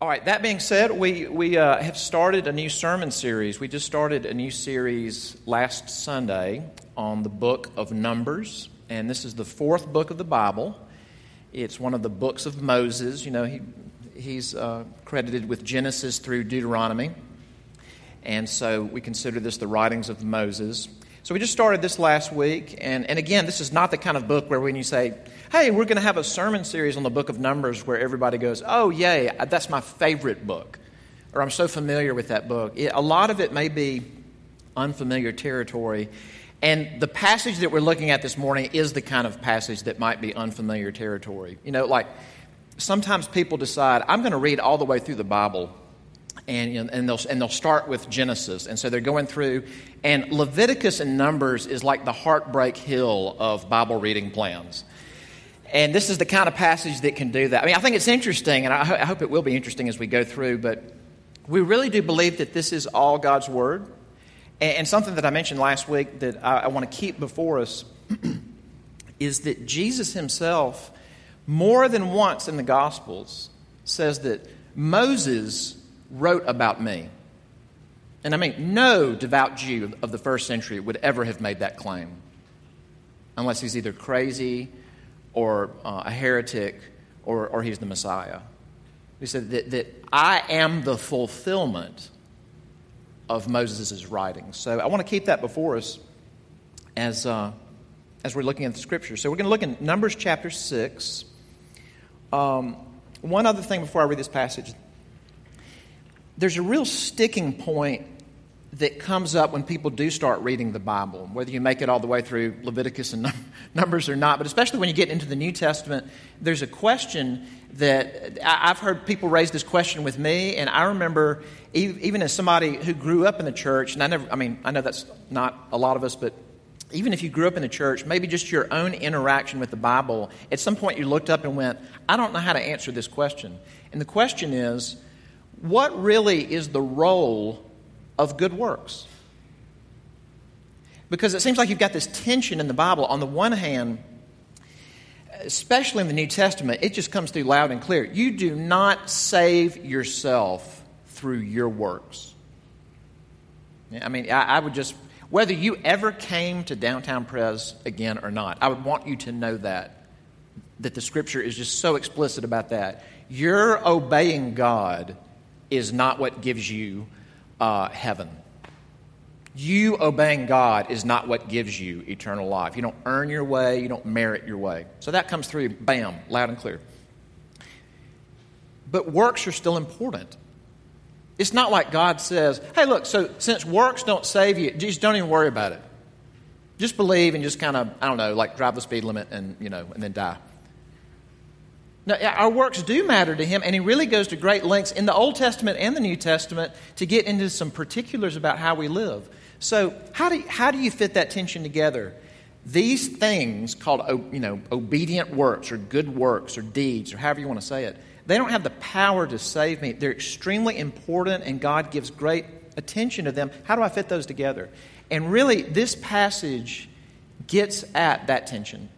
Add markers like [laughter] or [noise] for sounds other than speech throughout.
All right, that being said, we, we uh, have started a new sermon series. We just started a new series last Sunday on the book of Numbers, and this is the fourth book of the Bible. It's one of the books of Moses. You know, he, he's uh, credited with Genesis through Deuteronomy, and so we consider this the writings of Moses. So we just started this last week, and, and again, this is not the kind of book where when you say, hey, we're going to have a sermon series on the book of Numbers where everybody goes, oh, yay, that's my favorite book, or I'm so familiar with that book. It, a lot of it may be unfamiliar territory. And the passage that we're looking at this morning is the kind of passage that might be unfamiliar territory. You know, like sometimes people decide, I'm going to read all the way through the Bible and, and, they'll, and they'll start with Genesis. And so they're going through, and Leviticus and Numbers is like the heartbreak hill of Bible reading plans. And this is the kind of passage that can do that. I mean, I think it's interesting, and I, ho- I hope it will be interesting as we go through, but we really do believe that this is all God's Word. And, and something that I mentioned last week that I, I want to keep before us [clears throat] is that Jesus himself, more than once in the Gospels, says that Moses wrote about me. And I mean, no devout Jew of the first century would ever have made that claim unless he's either crazy or uh, a heretic or, or he's the Messiah. He said that, that I am the fulfillment of Moses' writings. So I want to keep that before us as, uh, as we're looking at the scriptures. So we're going to look in Numbers chapter 6. Um, one other thing before I read this passage. There's a real sticking point that comes up when people do start reading the Bible, whether you make it all the way through Leviticus and [laughs] Numbers or not, but especially when you get into the New Testament, there's a question that I've heard people raise this question with me, and I remember even as somebody who grew up in the church, and I never, I mean, I know that's not a lot of us, but even if you grew up in the church, maybe just your own interaction with the Bible, at some point you looked up and went, I don't know how to answer this question. And the question is, what really is the role of good works. Because it seems like you've got this tension in the Bible. On the one hand, especially in the New Testament, it just comes through loud and clear. You do not save yourself through your works. I mean, I, would just, whether you ever came to downtown Pres again or not, I would want you to know that, that the scripture is just so explicit about that. You're obeying God is not what gives you uh, heaven. You obeying God is not what gives you eternal life. You don't earn your way, you don't merit your way. So that comes through, bam, loud and clear. But works are still important. It's not like God says, hey, look, so since works don't save you, just don't even worry about it. Just believe and just kind of, I don't know, like drive the speed limit and, you know, and then die. Now, our works do matter to him, and he really goes to great lengths in the Old Testament and the New Testament to get into some particulars about how we live. So, how do you, how do you fit that tension together? These things called you know, obedient works or good works or deeds or however you want to say it, they don't have the power to save me. They're extremely important, and God gives great attention to them. How do I fit those together? And really, this passage gets at that tension.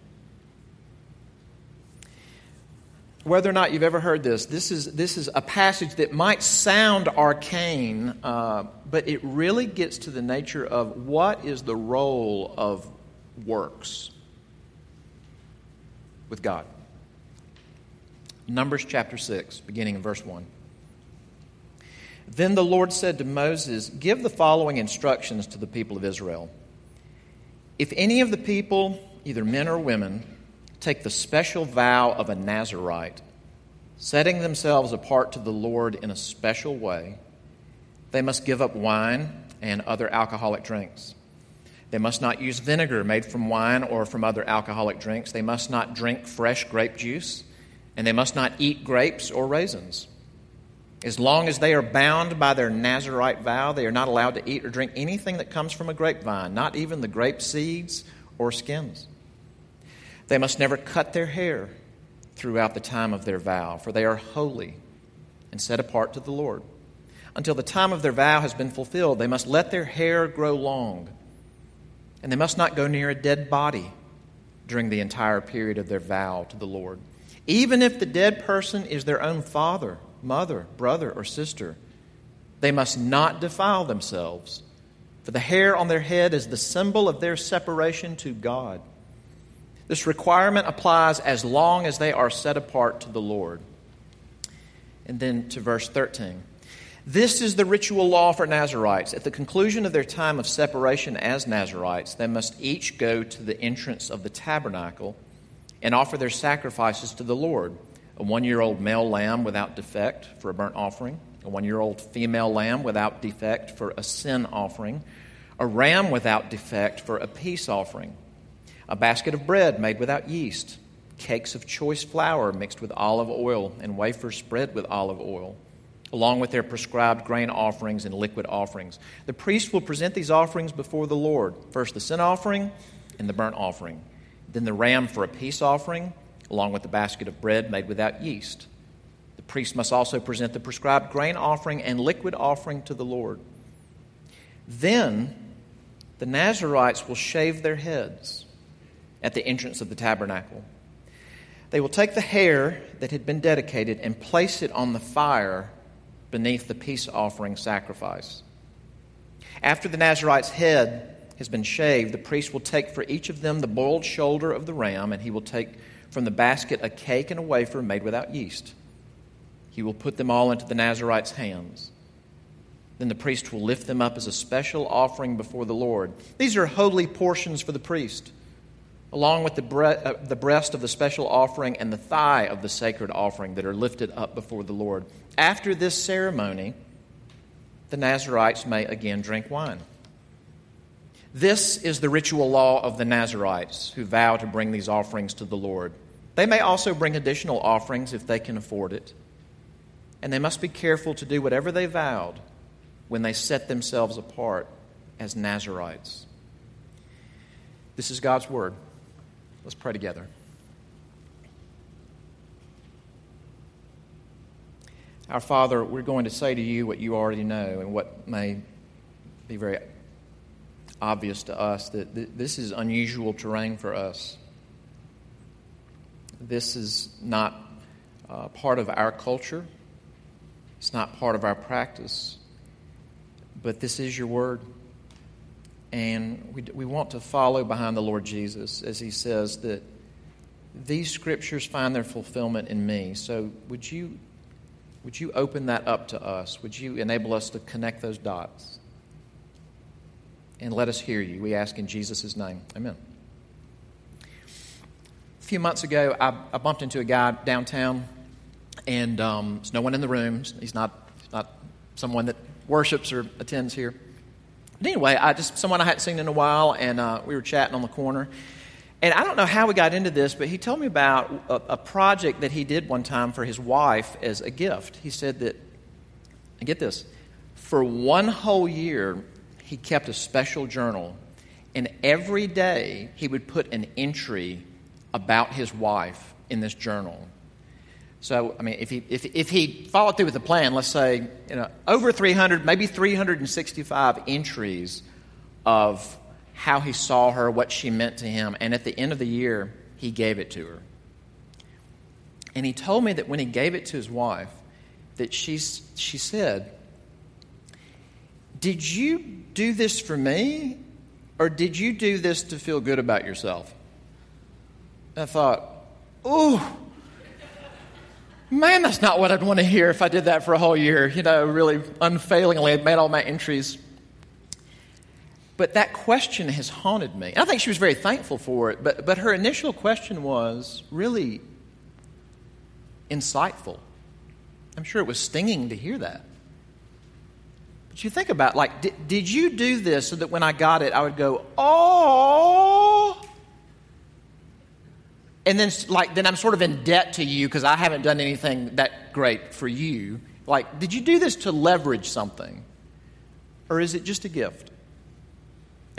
Whether or not you've ever heard this, this is, this is a passage that might sound arcane, uh, but it really gets to the nature of what is the role of works with God. Numbers chapter 6, beginning in verse 1. Then the Lord said to Moses, Give the following instructions to the people of Israel. If any of the people, either men or women, take the special vow of a Nazarite, setting themselves apart to the Lord in a special way, they must give up wine and other alcoholic drinks. They must not use vinegar made from wine or from other alcoholic drinks. They must not drink fresh grape juice, and they must not eat grapes or raisins. As long as they are bound by their Nazarite vow, they are not allowed to eat or drink anything that comes from a grapevine, not even the grape seeds or skins. They must never cut their hair throughout the time of their vow, for they are holy and set apart to the Lord. Until the time of their vow has been fulfilled, they must let their hair grow long, and they must not go near a dead body during the entire period of their vow to the Lord. Even if the dead person is their own father mother, brother, or sister. They must not defile themselves, for the hair on their head is the symbol of their separation to God. This requirement applies as long as they are set apart to the Lord. And then to verse 13. This is the ritual law for Nazarites. At the conclusion of their time of separation as Nazarites, they must each go to the entrance of the tabernacle and offer their sacrifices to the Lord a one year old male lamb without defect for a burnt offering, a one year old female lamb without defect for a sin offering, a ram without defect for a peace offering, a basket of bread made without yeast, cakes of choice flour mixed with olive oil, and wafers spread with olive oil along with their prescribed grain offerings and liquid offerings. The priest will present these offerings before the Lord first the sin offering and the burnt offering, then the ram for a peace offering, along with the basket of bread made without yeast. The priest must also present the prescribed grain offering and liquid offering to the Lord. Then the Nazarites will shave their heads at the entrance of the tabernacle. They will take the hair that had been dedicated and place it on the fire beneath the peace offering sacrifice. After the Nazarite's head has been shaved, the priest will take for each of them the boiled shoulder of the ram, and he will take from the basket a cake and a wafer made without yeast. He will put them all into the Nazarite's hands. Then the priest will lift them up as a special offering before the Lord. These are holy portions for the priest, along with the, bre- uh, the breast of the special offering and the thigh of the sacred offering that are lifted up before the Lord. After this ceremony, the Nazarites may again drink wine. This is the ritual law of the Nazarites who vow to bring these offerings to the Lord. They may also bring additional offerings if they can afford it. And they must be careful to do whatever they vowed when they set themselves apart as Nazarites. This is God's word. Let's pray together. Our Father, we're going to say to you what you already know and what may be very obvious to us that th- this is unusual terrain for us. This is not uh, part of our culture, it's not part of our practice, but this is your word. And we, we want to follow behind the Lord Jesus as he says that these scriptures find their fulfillment in me. So, would you would you open that up to us? Would you enable us to connect those dots? And let us hear you. We ask in Jesus' name. Amen. A few months ago, I, I bumped into a guy downtown, and um, there's no one in the room. He's not, not someone that worships or attends here. But anyway, I just someone I hadn't seen in a while, and uh, we were chatting on the corner. And I don't know how we got into this, but he told me about a, a, project that he did one time for his wife as a gift. He said that, get this, for one whole year, he kept a special journal, and every day he would put an entry about his wife in this journal. So, I mean, if he, if, if he followed through with the plan, let's say, you know, over 300, maybe 365 entries of how he saw her, what she meant to him. And at the end of the year, he gave it to her. And he told me that when he gave it to his wife, that she, she said, Did you do this for me? Or did you do this to feel good about yourself? I thought, ooh, man, that's not what I'd want to hear if I did that for a whole year. You know, really unfailingly, I'd made all my entries but that question has haunted me. I think she was very thankful for it, but, but her initial question was really insightful. I'm sure it was stinging to hear that. But you think about, like, did, did you do this so that when I got it, I would go, oh, and then like then I'm sort of in debt to you because I haven't done anything that great for you. Like, did you do this to leverage something, or is it just a gift?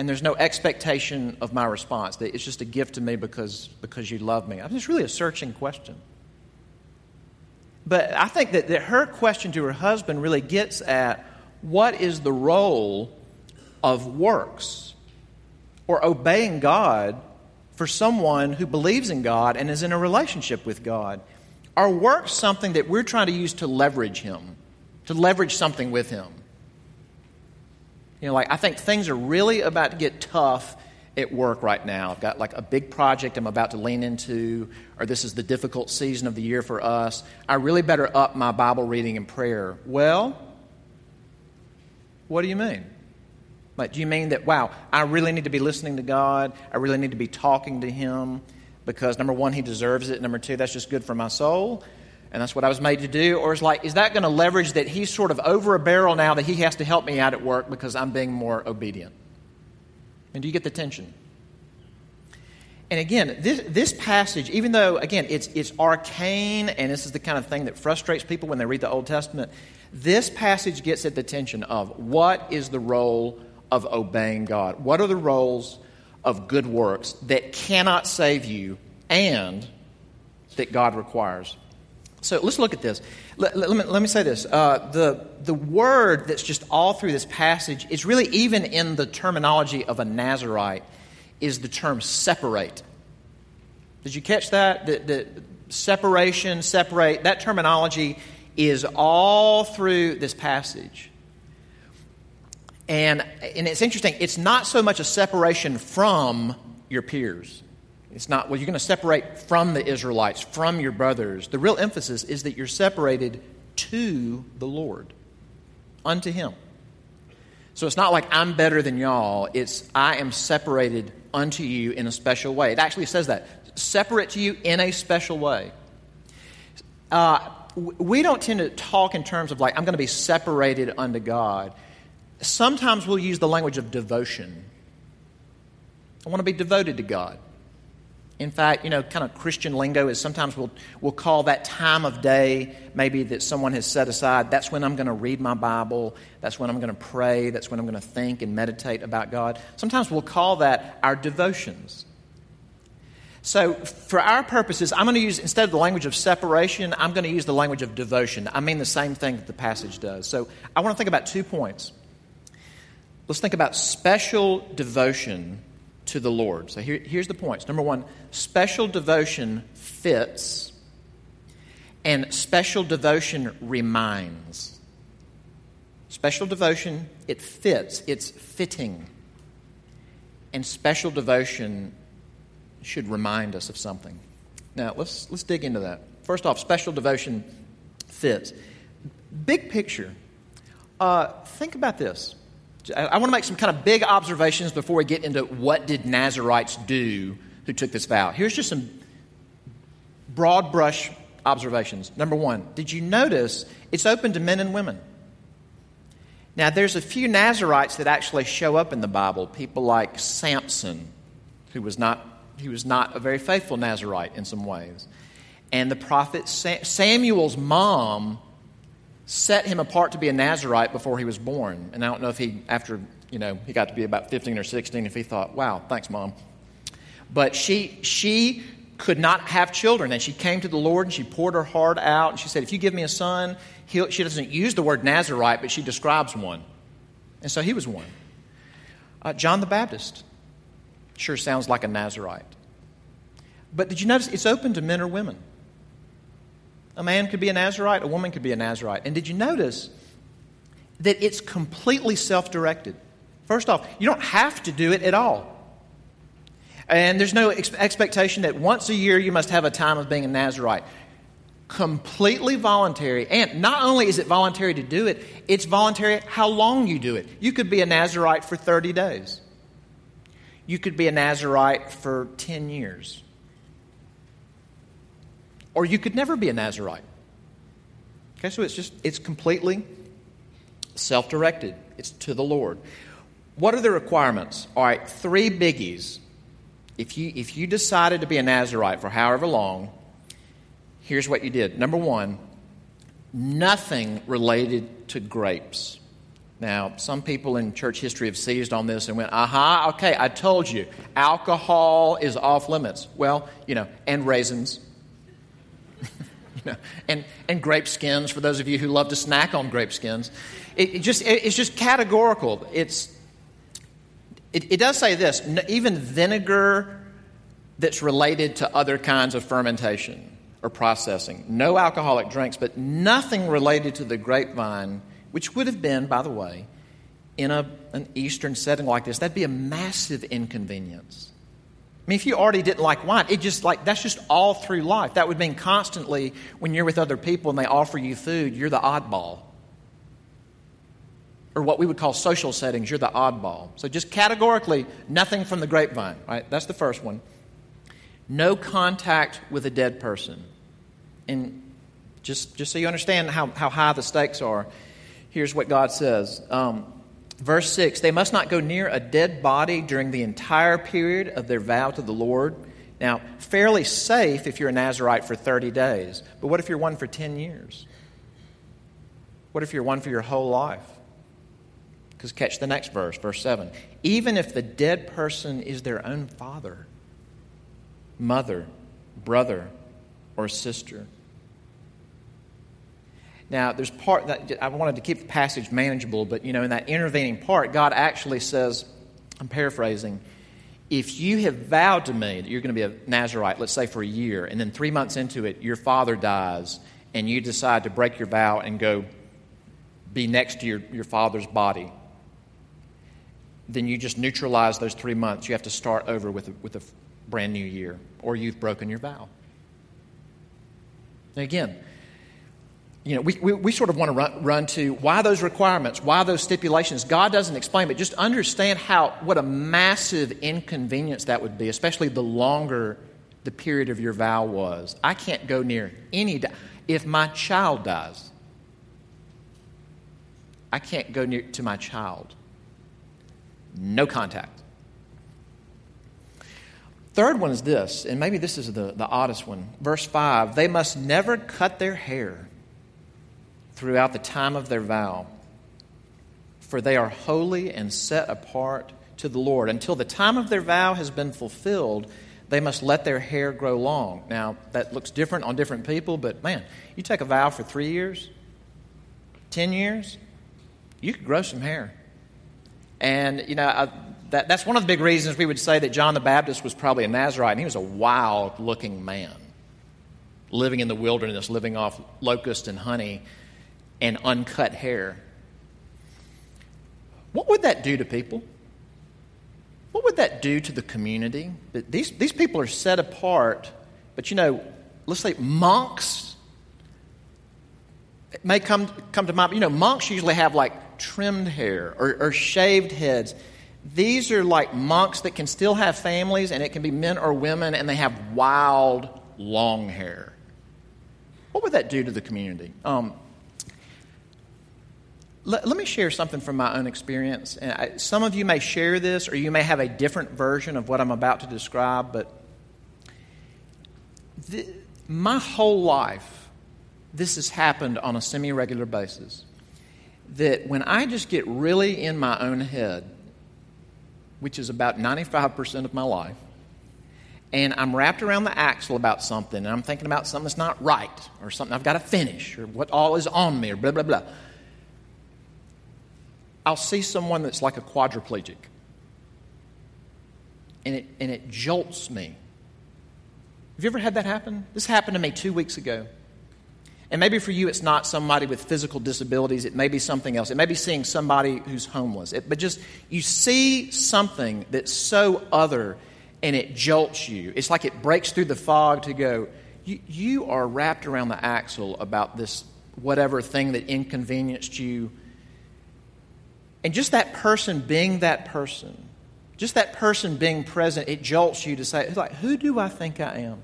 and there's no expectation of my response. That It's just a gift to me because, because you love me. It's really a searching question. But I think that, that her question to her husband really gets at what is the role of works or obeying God for someone who believes in God and is in a relationship with God? Are works something that we're trying to use to leverage Him, to leverage something with Him? You know, like I think things are really about to get tough at work right now. I've got like a big project I'm about to lean into, or this is the difficult season of the year for us. I really better up my Bible reading and prayer. Well, what do you mean? Like, do you mean that, wow, I really need to be listening to God? I really need to be talking to Him because, number one, He deserves it. Number two, that's just good for my soul. And that's what I was made to do. Or is like, is that going to leverage that He's sort of over a barrel now that He has to help me out at work because I'm being more obedient? And do you get the tension? And again, this, this passage, even though, again, it's, it's arcane and this is the kind of thing that frustrates people when they read the Old Testament, this passage gets at the tension of what is the role of obeying God? What are the roles of good works that cannot save you and that God requires? So let's look at this. Let, let, me, let me, say this. Uh, the, the word that's just all through this passage, it's really even in the terminology of a Nazarite, is the term separate. Did you catch that? The, the separation, separate, that terminology is all through this passage. And, and it's interesting, it's not so much a separation from your peers. It's not, well, you're going to separate from the Israelites, from your brothers. The real emphasis is that you're separated to the Lord, unto Him. So it's not like I'm better than y'all. It's I am separated unto you in a special way. It actually says that separate to you in a special way. Uh, we don't tend to talk in terms of like, I'm going to be separated unto God. Sometimes we'll use the language of devotion. I want to be devoted to God. In fact, you know, kind of Christian lingo is sometimes we'll, we'll call that time of day, maybe that someone has set aside. That's when I'm going to read my Bible. That's when I'm going to pray. That's when I'm going to think and meditate about God. Sometimes we'll call that our devotions. So, for our purposes, I'm going to use, instead of the language of separation, I'm going to use the language of devotion. I mean the same thing that the passage does. So, I want to think about two points. Let's think about special devotion to the Lord. So, here, here's the points. Number one, special devotion fits, and special devotion reminds. Special devotion, it fits, it's fitting. And special devotion should remind us of something. Now, let's, let's dig into that. First off, special devotion fits. Big picture, uh, think about this. I want to make some kind of big observations before we get into what did Nazarites do who took this vow. Here's just some broad brush observations. Number one, did you notice it's open to men and women? Now, there's a few Nazarites that actually show up in the Bible. People like Samson, who was not he was not a very faithful Nazarite in some ways. And the prophet Samuel's mom set him apart to be a Nazarite before he was born. And I don't know if he, after, you know, he got to be about 15 or 16, if he thought, wow, thanks, mom. But she, she could not have children. And she came to the Lord and she poured her heart out. And she said, if you give me a son, he'll, she doesn't use the word Nazarite, but she describes one. And so he was one. Uh, John the Baptist Sure sounds like a Nazarite. But did you notice it's open to men or women? A man could be a Nazarite, a woman could be a Nazarite. And did you notice that it's completely self directed? First off, you don't have to do it at all. And there's no ex- expectation that once a year you must have a time of being a Nazarite. Completely voluntary. And not only is it voluntary to do it, it's voluntary how long you do it. You could be a Nazarite for 30 days you could be a Nazarite for 10 years. Or you could never be a Nazarite. Okay, so it's just, it's completely self directed, it's to the Lord. What are the requirements? All right, three biggies. If you, if you decided to be a Nazarite for however long, here's what you did. Number one, nothing related to grapes. Now, some people in church history have seized on this and went, aha, okay, I told you, alcohol is off limits. Well, you know, and raisins. [laughs] know, and, and grape skins, for those of you who love to snack on grape skins. It, it just, it, it's just categorical. It's, it, it does say this even vinegar that's related to other kinds of fermentation. or processing, no alcoholic drinks, but nothing related to the grapevine, which would have been, by the way, in a, an Eastern setting like this, that'd be a massive inconvenience. Mean, if you already didn't like wine, it just like that's just all through life. That would mean constantly when you're with other people and they offer you food, you're the oddball. Or what we would call social settings, you're the oddball. So just categorically, nothing from the grapevine, right? That's the first one. No contact with a dead person. And just, just so you understand how, how high the stakes are, here's what God says. Um, verse 6 They must not go near a dead body during the entire period of their vow to the Lord. Now, fairly safe if you're a Nazarite for 30 days, but what if you're one for 10 years? What if you're one for your whole life? Because catch the next verse, verse 7. Even if the dead person is their own father, mother, brother, or sister. Now, there's part that I wanted to keep the passage manageable, but you know, in that intervening part, God actually says, I'm paraphrasing, if you have vowed to me that you're going to be a Nazarite, let's say for a year, and then three months into it, your father dies, and you decide to break your vow and go be next to your, your father's body, then you just neutralize those three months. You have to start over with a, with a brand new year, or you've broken your vow. And again, you know, we, we, we, sort of want to run, run to why those requirements, why those stipulations. God doesn't explain, but just understand how, what a massive inconvenience that would be, especially the longer the period of your vow was. I can't go near any, di- if my child dies, I can't go near to my child. No contact. Third one is this, and maybe this is the, the oddest one. Verse 5 They must never cut their hair throughout the time of their vow, for they are holy and set apart to the Lord. Until the time of their vow has been fulfilled, they must let their hair grow long. Now, that looks different on different people, but man, you take a vow for three years, 10 years, you could grow some hair. And, you know, I, that, that's one of the big reasons we would say that John the Baptist was probably a Nazarite, and he was a wild looking man, living in the wilderness, living off locust and honey and uncut hair. What would that do to people? What would that do to the community? These, these people are set apart, but you know, let's say monks it may come, come to mind. You know, monks usually have like trimmed hair or, or shaved heads. These are like monks that can still have families, and it can be men or women, and they have wild, long hair. What would that do to the community? Um, let, let, me share something from my own experience. And I, some of you may share this, or you may have a different version of what I'm about to describe, but the, my whole life, this has happened on a semi regular basis. That when I just get really in my own head, which is about 95% of my life, and I'm wrapped around the axle about something, and I'm thinking about something that's not right, or something I've got to finish, or what all is on me, or blah, blah, blah I'll see someone that's like a quadriplegic, and it, and it jolts me. Have you ever had that happen? This happened to me two weeks ago. And maybe for you, it's not somebody with physical disabilities. It may be something else. It may be seeing somebody who's homeless. It, but just, you see something that's so other and it jolts you. It's like it breaks through the fog to go, you, you are wrapped around the axle about this whatever thing that inconvenienced you and just that person being that person, just that person being present, it jolts you to say, like, who do I think I am?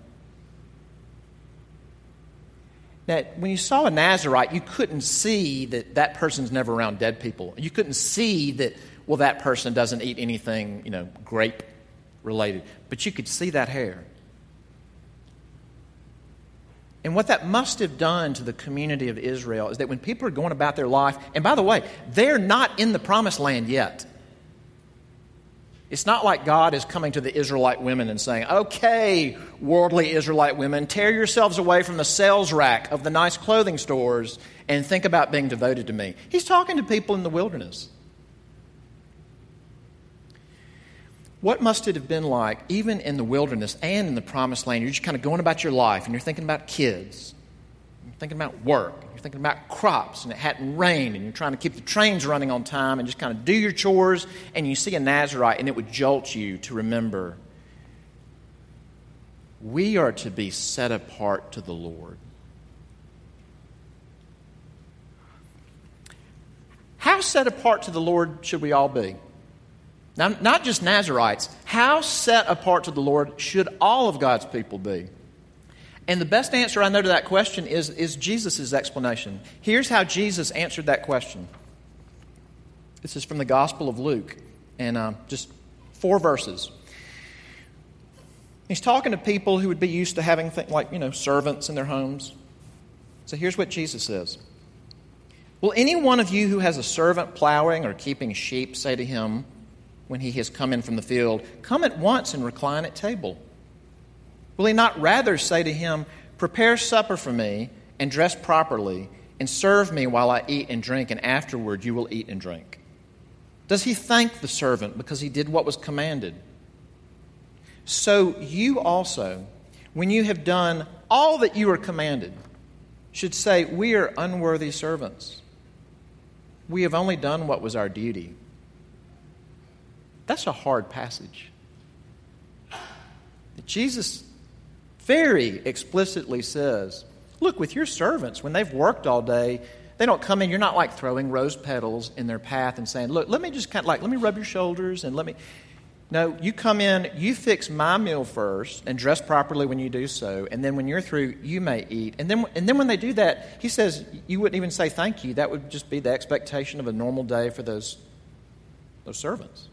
That when you saw a Nazarite, you couldn't see that that person's never around dead people. You couldn't see that, well, that person doesn't eat anything, you know, grape related. But you could see that hair. And what that must have done to the community of Israel is that when people are going about their life, and by the way, they're not in the promised land yet. It's not like God is coming to the Israelite women and saying, okay, worldly Israelite women, tear yourselves away from the sales rack of the nice clothing stores and think about being devoted to me. He's talking to people in the wilderness. What must it have been like, even in the wilderness and in the promised land? You're just kind of going about your life and you're thinking about kids, you're thinking about work, you're thinking about crops, and it hadn't rained, and you're trying to keep the trains running on time and just kind of do your chores, and you see a Nazarite, and it would jolt you to remember we are to be set apart to the Lord. How set apart to the Lord should we all be? Now, not just Nazarites, how set apart to the Lord should all of God's people be? And the best answer I know to that question is, is Jesus' explanation. Here's how Jesus answered that question. This is from the Gospel of Luke, and uh, just four verses. He's talking to people who would be used to having things like, you know, servants in their homes. So here's what Jesus says Will any one of you who has a servant plowing or keeping sheep say to him, when he has come in from the field, Come at once and recline at table? Will he not rather say to him, Prepare supper for me and dress properly and serve me while I eat and drink, and afterward you will eat and drink? Does he thank the servant because he did what was commanded? So you also, when you have done all that you are commanded, should say, We are unworthy servants. We have only done what was our duty. That's a hard passage. Jesus very explicitly says, Look, with your servants, when they've worked all day, they don't come in, you're not like throwing rose petals in their path and saying, Look, let me just kind of like, let me rub your shoulders and let me. No, you come in, you fix my meal first and dress properly when you do so, and then when you're through, you may eat. And then, and then when they do that, he says you wouldn't even say thank you. That would just be the expectation of a normal day for those, those servants.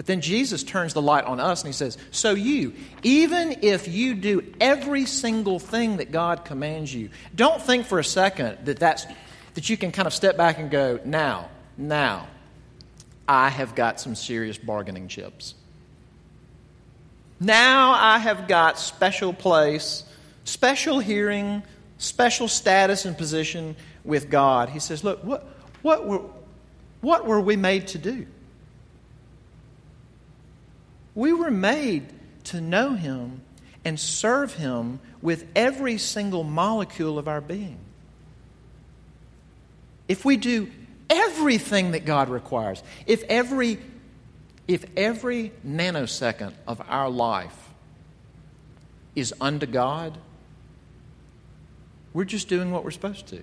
But then Jesus turns the light on us and he says, So you, even if you do every single thing that God commands you, don't think for a second that, that's, that you can kind of step back and go, Now, now, I have got some serious bargaining chips. Now I have got special place, special hearing, special status and position with God. He says, Look, what, what, were, what were we made to do? We were made to know Him and serve Him with every single molecule of our being. If we do everything that God requires, if every, if every nanosecond of our life is unto God, we're just doing what we're supposed to.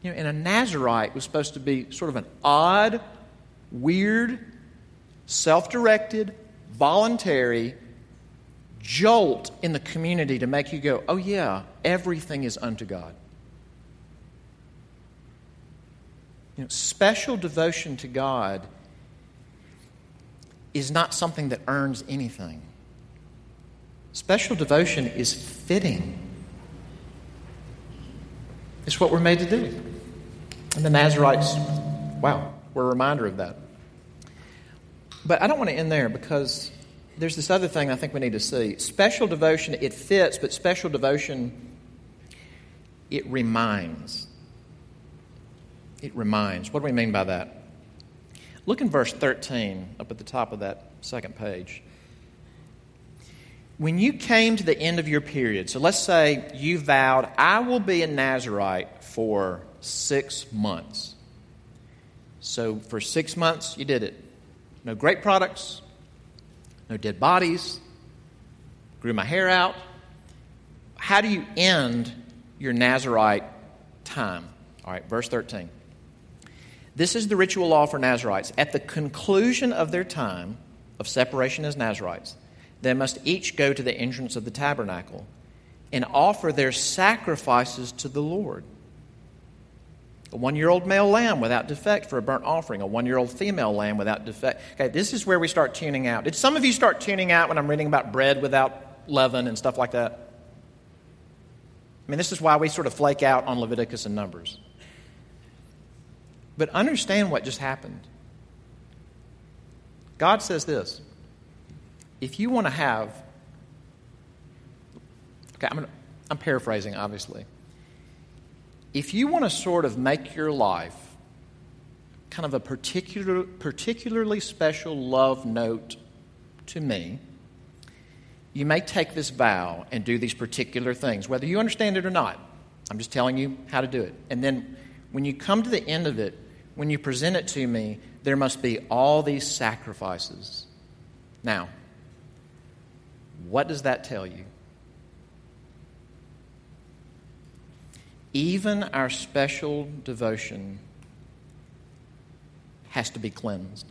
You know, and a Nazarite was supposed to be sort of an odd, weird, self directed, voluntary jolt in the community to make you go, oh, yeah, everything is unto God. You know, special devotion to God is not something that earns anything. Special devotion is fitting. It's what we're made to do. And the Nazarites, wow, we're a reminder of that. But I don't want to end there because there's this other thing I think we need to see. Special devotion, it fits, but special devotion, it reminds. It reminds. What do we mean by that? Look in verse 13, up at the top of that second page. When you came to the end of your period, so let's say you vowed, I will be a Nazarite for six months. So for six months, you did it no great products, no dead bodies, grew my hair out. How do you end your Nazarite time? All right, verse 13. This is the ritual law for Nazarites. At the conclusion of their time of separation as Nazarites, they must each go to the entrance of the tabernacle and offer their sacrifices to the Lord a one year old male lamb without defect for a burnt offering, a one year old female lamb without defect. Okay, this is where we start tuning out. Did some of you start tuning out when I'm reading about bread without leaven and stuff like that? I mean, this is why we sort of flake out on Leviticus and Numbers. But understand what just happened. God says this if you want to have, okay, I'm, gonna, I'm paraphrasing, obviously if you want to sort of make your life kind of a particular, particularly special love note to me, you may take this vow and do these particular things, whether you understand it or not. I'm just telling you how to do it. And then when you come to the end of it, when you present it to me, there must be all these sacrifices. Now, what does that tell you? Even our special devotion has to be cleansed.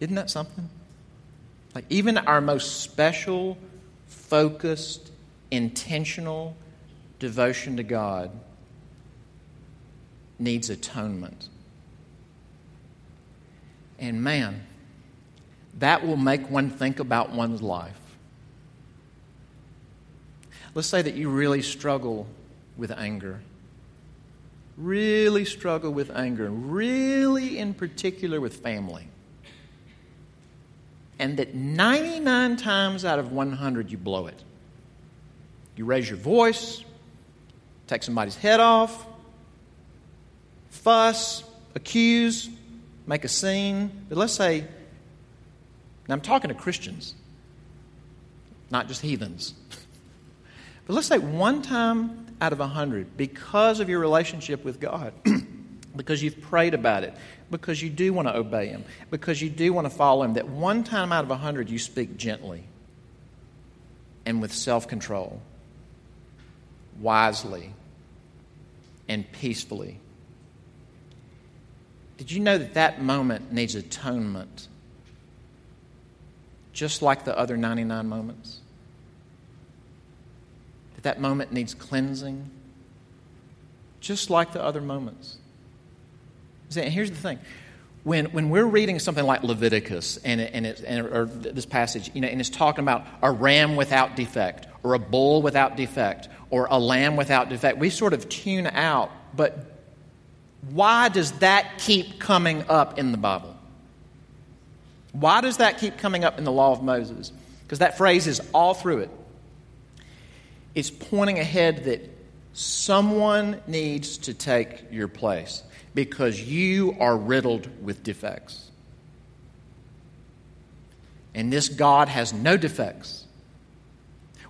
Isn't that something? Like, even our most special, focused, intentional devotion to God needs atonement. And man, that will make one think about one's life. Let's say that you really struggle with anger. Really struggle with anger, really in particular with family. And that 99 times out of 100 you blow it. You raise your voice, take somebody's head off, fuss, accuse, make a scene. But let's say, now I'm talking to Christians, not just heathens. But let's say one time out of a hundred, because of your relationship with God, [clears throat] because you've prayed about it, because you do want to obey Him, because you do want to follow Him, that one time out of a hundred you speak gently and with self control, wisely, and peacefully. Did you know that that moment needs atonement? Just like the other 99 moments? That that moment needs cleansing? Just like the other moments. See, here's the thing. When, when we're reading something like Leviticus and, and, it, and or this passage, you know, and it's talking about a ram without defect, or a bull without defect, or a lamb without defect, we sort of tune out. But why does that keep coming up in the Bible? Why does that keep coming up in the law of Moses? Because that phrase is all through it. It's pointing ahead that someone needs to take your place because you are riddled with defects. And this God has no defects.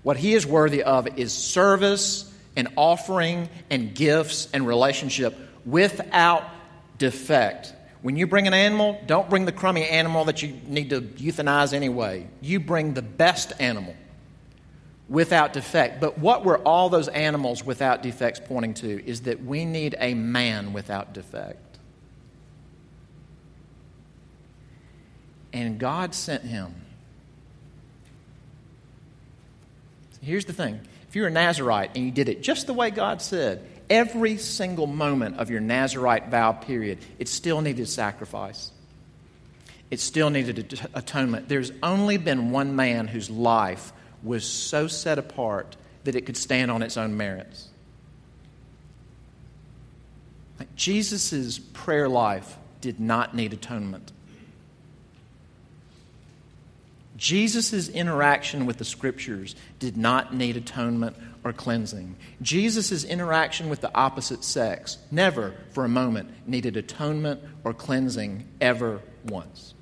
What he is worthy of is service and offering and gifts and relationship without defect. When you bring an animal, don't bring the crummy animal that you need to euthanize anyway. You bring the best animal without defect. But what were all those animals without defects pointing to is that we need a man without defect. And God sent him. Here's the thing if you're a Nazarite and you did it just the way God said, every single moment of your Nazarite vow period, it still needed sacrifice. It still needed atonement. There's only been one man whose life was so set apart that it could stand on its own merits. Jesus' prayer life did not need atonement. Jesus' interaction with the scriptures did not need atonement or cleansing. Jesus' interaction with the opposite sex never, for a moment, needed atonement or cleansing ever once.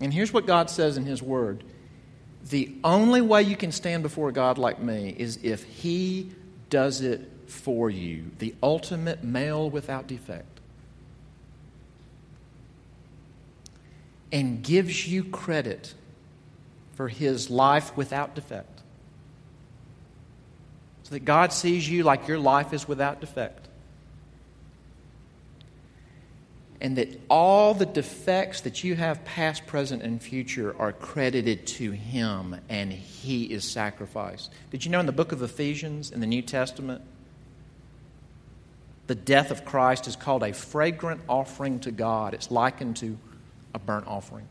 And here's what God says in His Word The only way you can stand before God like me is if He does it for you, the ultimate male without defect. And gives you credit for his life without defect. So that God sees you like your life is without defect. And that all the defects that you have, past, present, and future, are credited to Him and He is sacrificed. Did you know in the book of Ephesians in the New Testament, the death of Christ is called a fragrant offering to God? It's likened to a burnt offering.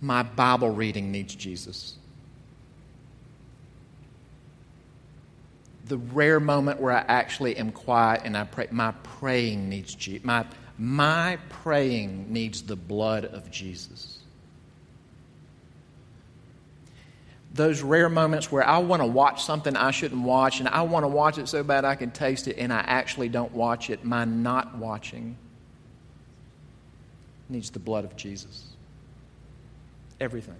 My Bible reading needs Jesus. The rare moment where I actually am quiet and I pray, my praying needs Jesus. My, my praying needs the blood of Jesus. those rare moments where I want to watch something I shouldn't watch, and I want to watch it so bad I can taste it, and I actually don't watch it, my not watching needs the blood of Jesus. Everything.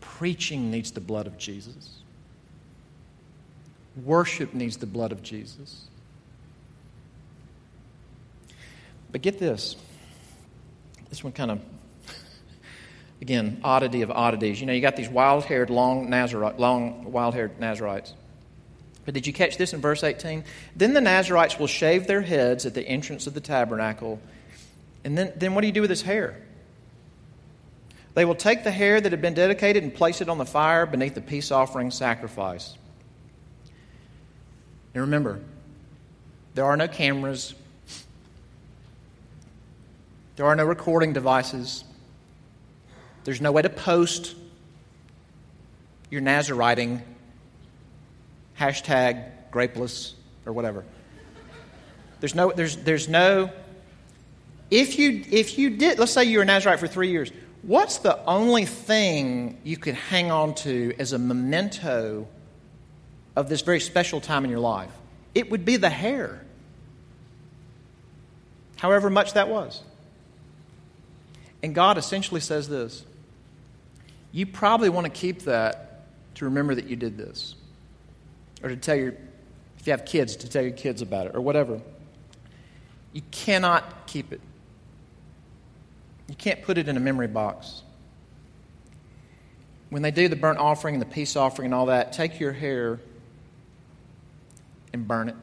Preaching needs the blood of Jesus. Worship needs the blood of Jesus. But get this. This one kind of, [laughs] again, oddity of oddities. You know, you got these wild haired, long, Nazarite, long wild haired Nazarites. But did you catch this in verse 18? Then the Nazarites will shave their heads at the entrance of the tabernacle. And then, then what do you do with his hair? They will take the hair that had been dedicated and place it on the fire beneath the peace offering sacrifice. And remember, there are no cameras, there are no recording devices, there's no way to post your Nazariting, hashtag grapeless, or whatever. There's no, there's, there's no, if you, if you did, let's say you were a Nazarite for three years, what's the only thing you could hang on to as a memento of this very special time in your life? It would be the hair, however much that was. And God essentially says this You probably want to keep that to remember that you did this, or to tell your, if you have kids, to tell your kids about it, or whatever. You cannot keep it. You can't put it in a memory box. When they do the burnt offering and the peace offering and all that, take your hair and burn it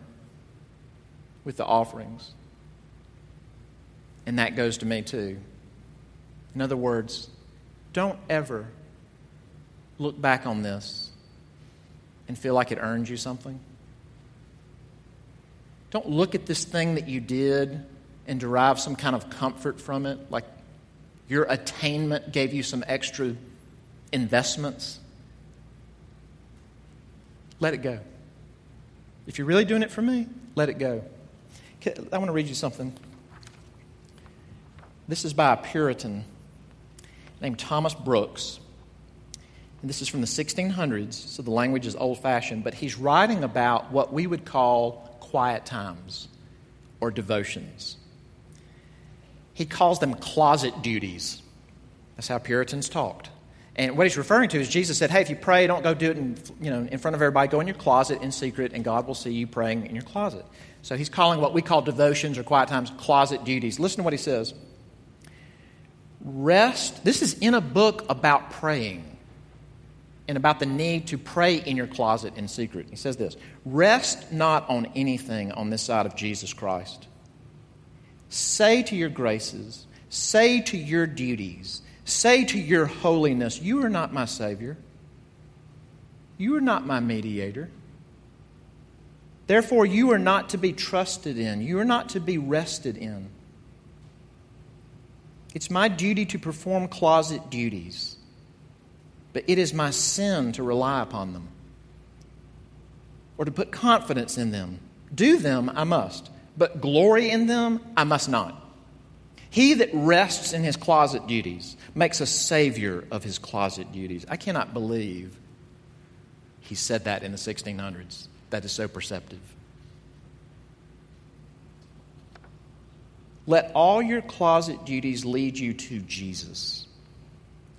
with the offerings. And that goes to me too. In other words, don't ever look back on this and feel like it earned you something. Don't look at this thing that you did and derive some kind of comfort from it, like your attainment gave you some extra investments. Let it go. If you're really doing it for me, let it go. I want to read you something. This is by a Puritan named Thomas Brooks. And this is from the 1600s, so the language is old fashioned, but he's writing about what we would call quiet times or devotions. He calls them closet duties. That's how Puritans talked. And what he's referring to is Jesus said, "Hey, if you pray, don't go do it in, you know, in front of everybody. Go in your closet in secret, and God will see you praying in your closet." So he's calling what we call devotions or quiet times closet duties. Listen to what he says. Rest. This is in a book about praying and about the need to pray in your closet in secret. He says this Rest not on anything on this side of Jesus Christ. Say to your graces, say to your duties, say to your holiness, You are not my Savior. You are not my mediator. Therefore, you are not to be trusted in. You are not to be rested in. It's my duty to perform closet duties, but it is my sin to rely upon them or to put confidence in them. Do them, I must but glory in them I must not. He that rests in his closet duties makes a savior of his closet duties. I cannot believe he said that in the 1600s. That is so perceptive. Let all your closet duties lead you to Jesus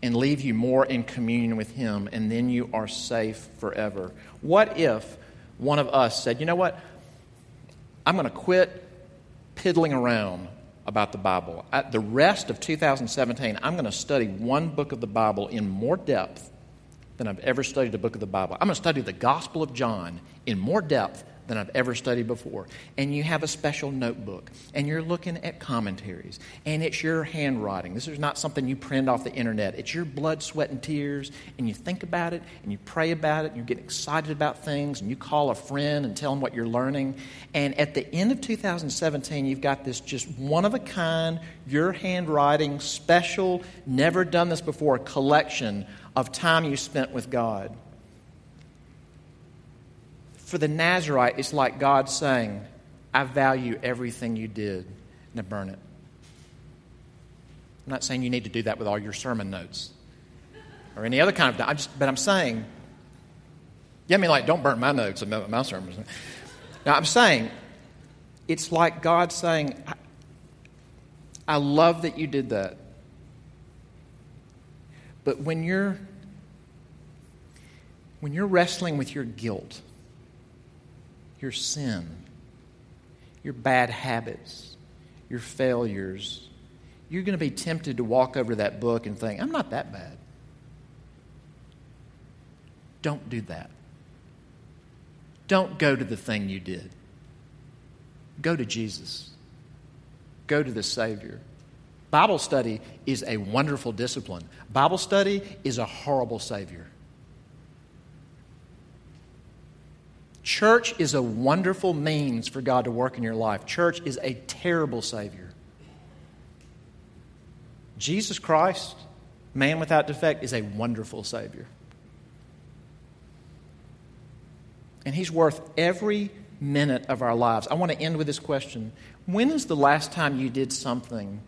and leave you more in communion with Him, and then you are safe forever. What if one of us said, You know what? I'm going to quit piddling around about the Bible. At the rest of 2017, I'm going to study one book of the Bible in more depth than I've ever studied a book of the Bible. I'm going to study the Gospel of John in more depth than I've ever studied before. And you have a special notebook, and you're looking at commentaries, and it's your handwriting. This is not something you print off the internet. It's your blood, sweat, and tears, and you think about it, and you pray about it, and you get excited about things, and you call a friend and tell them what you're learning. And at the end of 2017, you've got this just one of a kind, your handwriting, special, never done this before collection of time you spent with God for the Nazarite, it's like God saying, I value everything you did. Now burn it. I'm not saying you need to do that with all your sermon notes. or any other kind of. I'm just, but I'm saying, yeah, I mean, like, don't burn my notes about my sermons. Now, I'm saying, it's like God saying, I, I love that you did that. But when you're when you're wrestling with your guilt, your sin, your bad habits, your failures, you're going to be tempted to walk over that book and think, I'm not that bad. Don't do that. Don't go to the thing you did. Go to Jesus. Go to the Savior. Bible study is a wonderful discipline. Bible study is a horrible Savior. Church is a wonderful means for God to work in your life. Church is a terrible Savior. Jesus Christ, man without defect, is a wonderful Savior. And He's worth every minute of our lives. I want to end with this question When is the last time you did something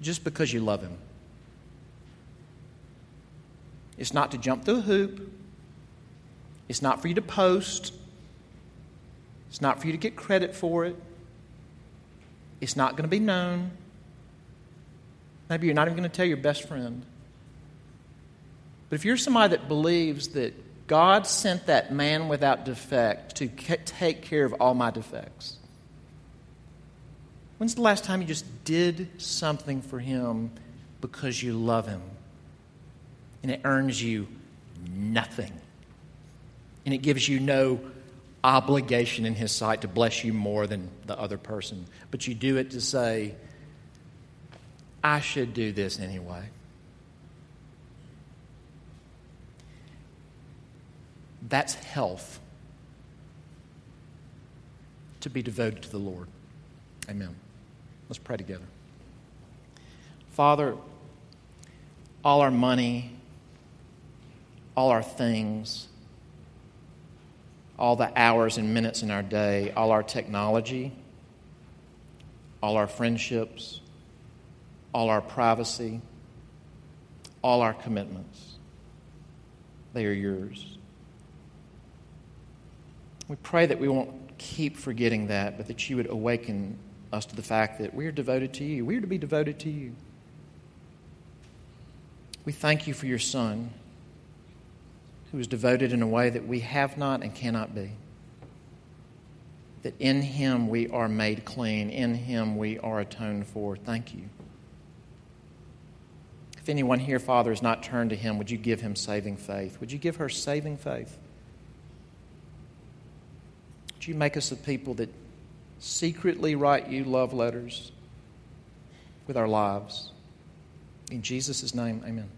just because you love Him? It's not to jump through a hoop. It's not for you to post. It's not for you to get credit for it. It's not going to be known. Maybe you're not even going to tell your best friend. But if you're somebody that believes that God sent that man without defect to take care of all my defects, when's the last time you just did something for him because you love him and it earns you nothing? And it gives you no obligation in His sight to bless you more than the other person. But you do it to say, I should do this anyway. That's health to be devoted to the Lord. Amen. Let's pray together. Father, all our money, all our things, all the hours and minutes in our day, all our technology, all our friendships, all our privacy, all our commitments. They are yours. We pray that we won't keep forgetting that, but that you would awaken us to the fact that we are devoted to you. We are to be devoted to you. We thank you for your Son who is devoted in a way that we have not and cannot be. That in him we are made clean, in him we are atoned for. Thank you. If anyone here, Father, has not turned to him, would you give him saving faith? Would you give her saving faith? Would you make us a people that secretly write you love letters with our lives? In Jesus' name, amen.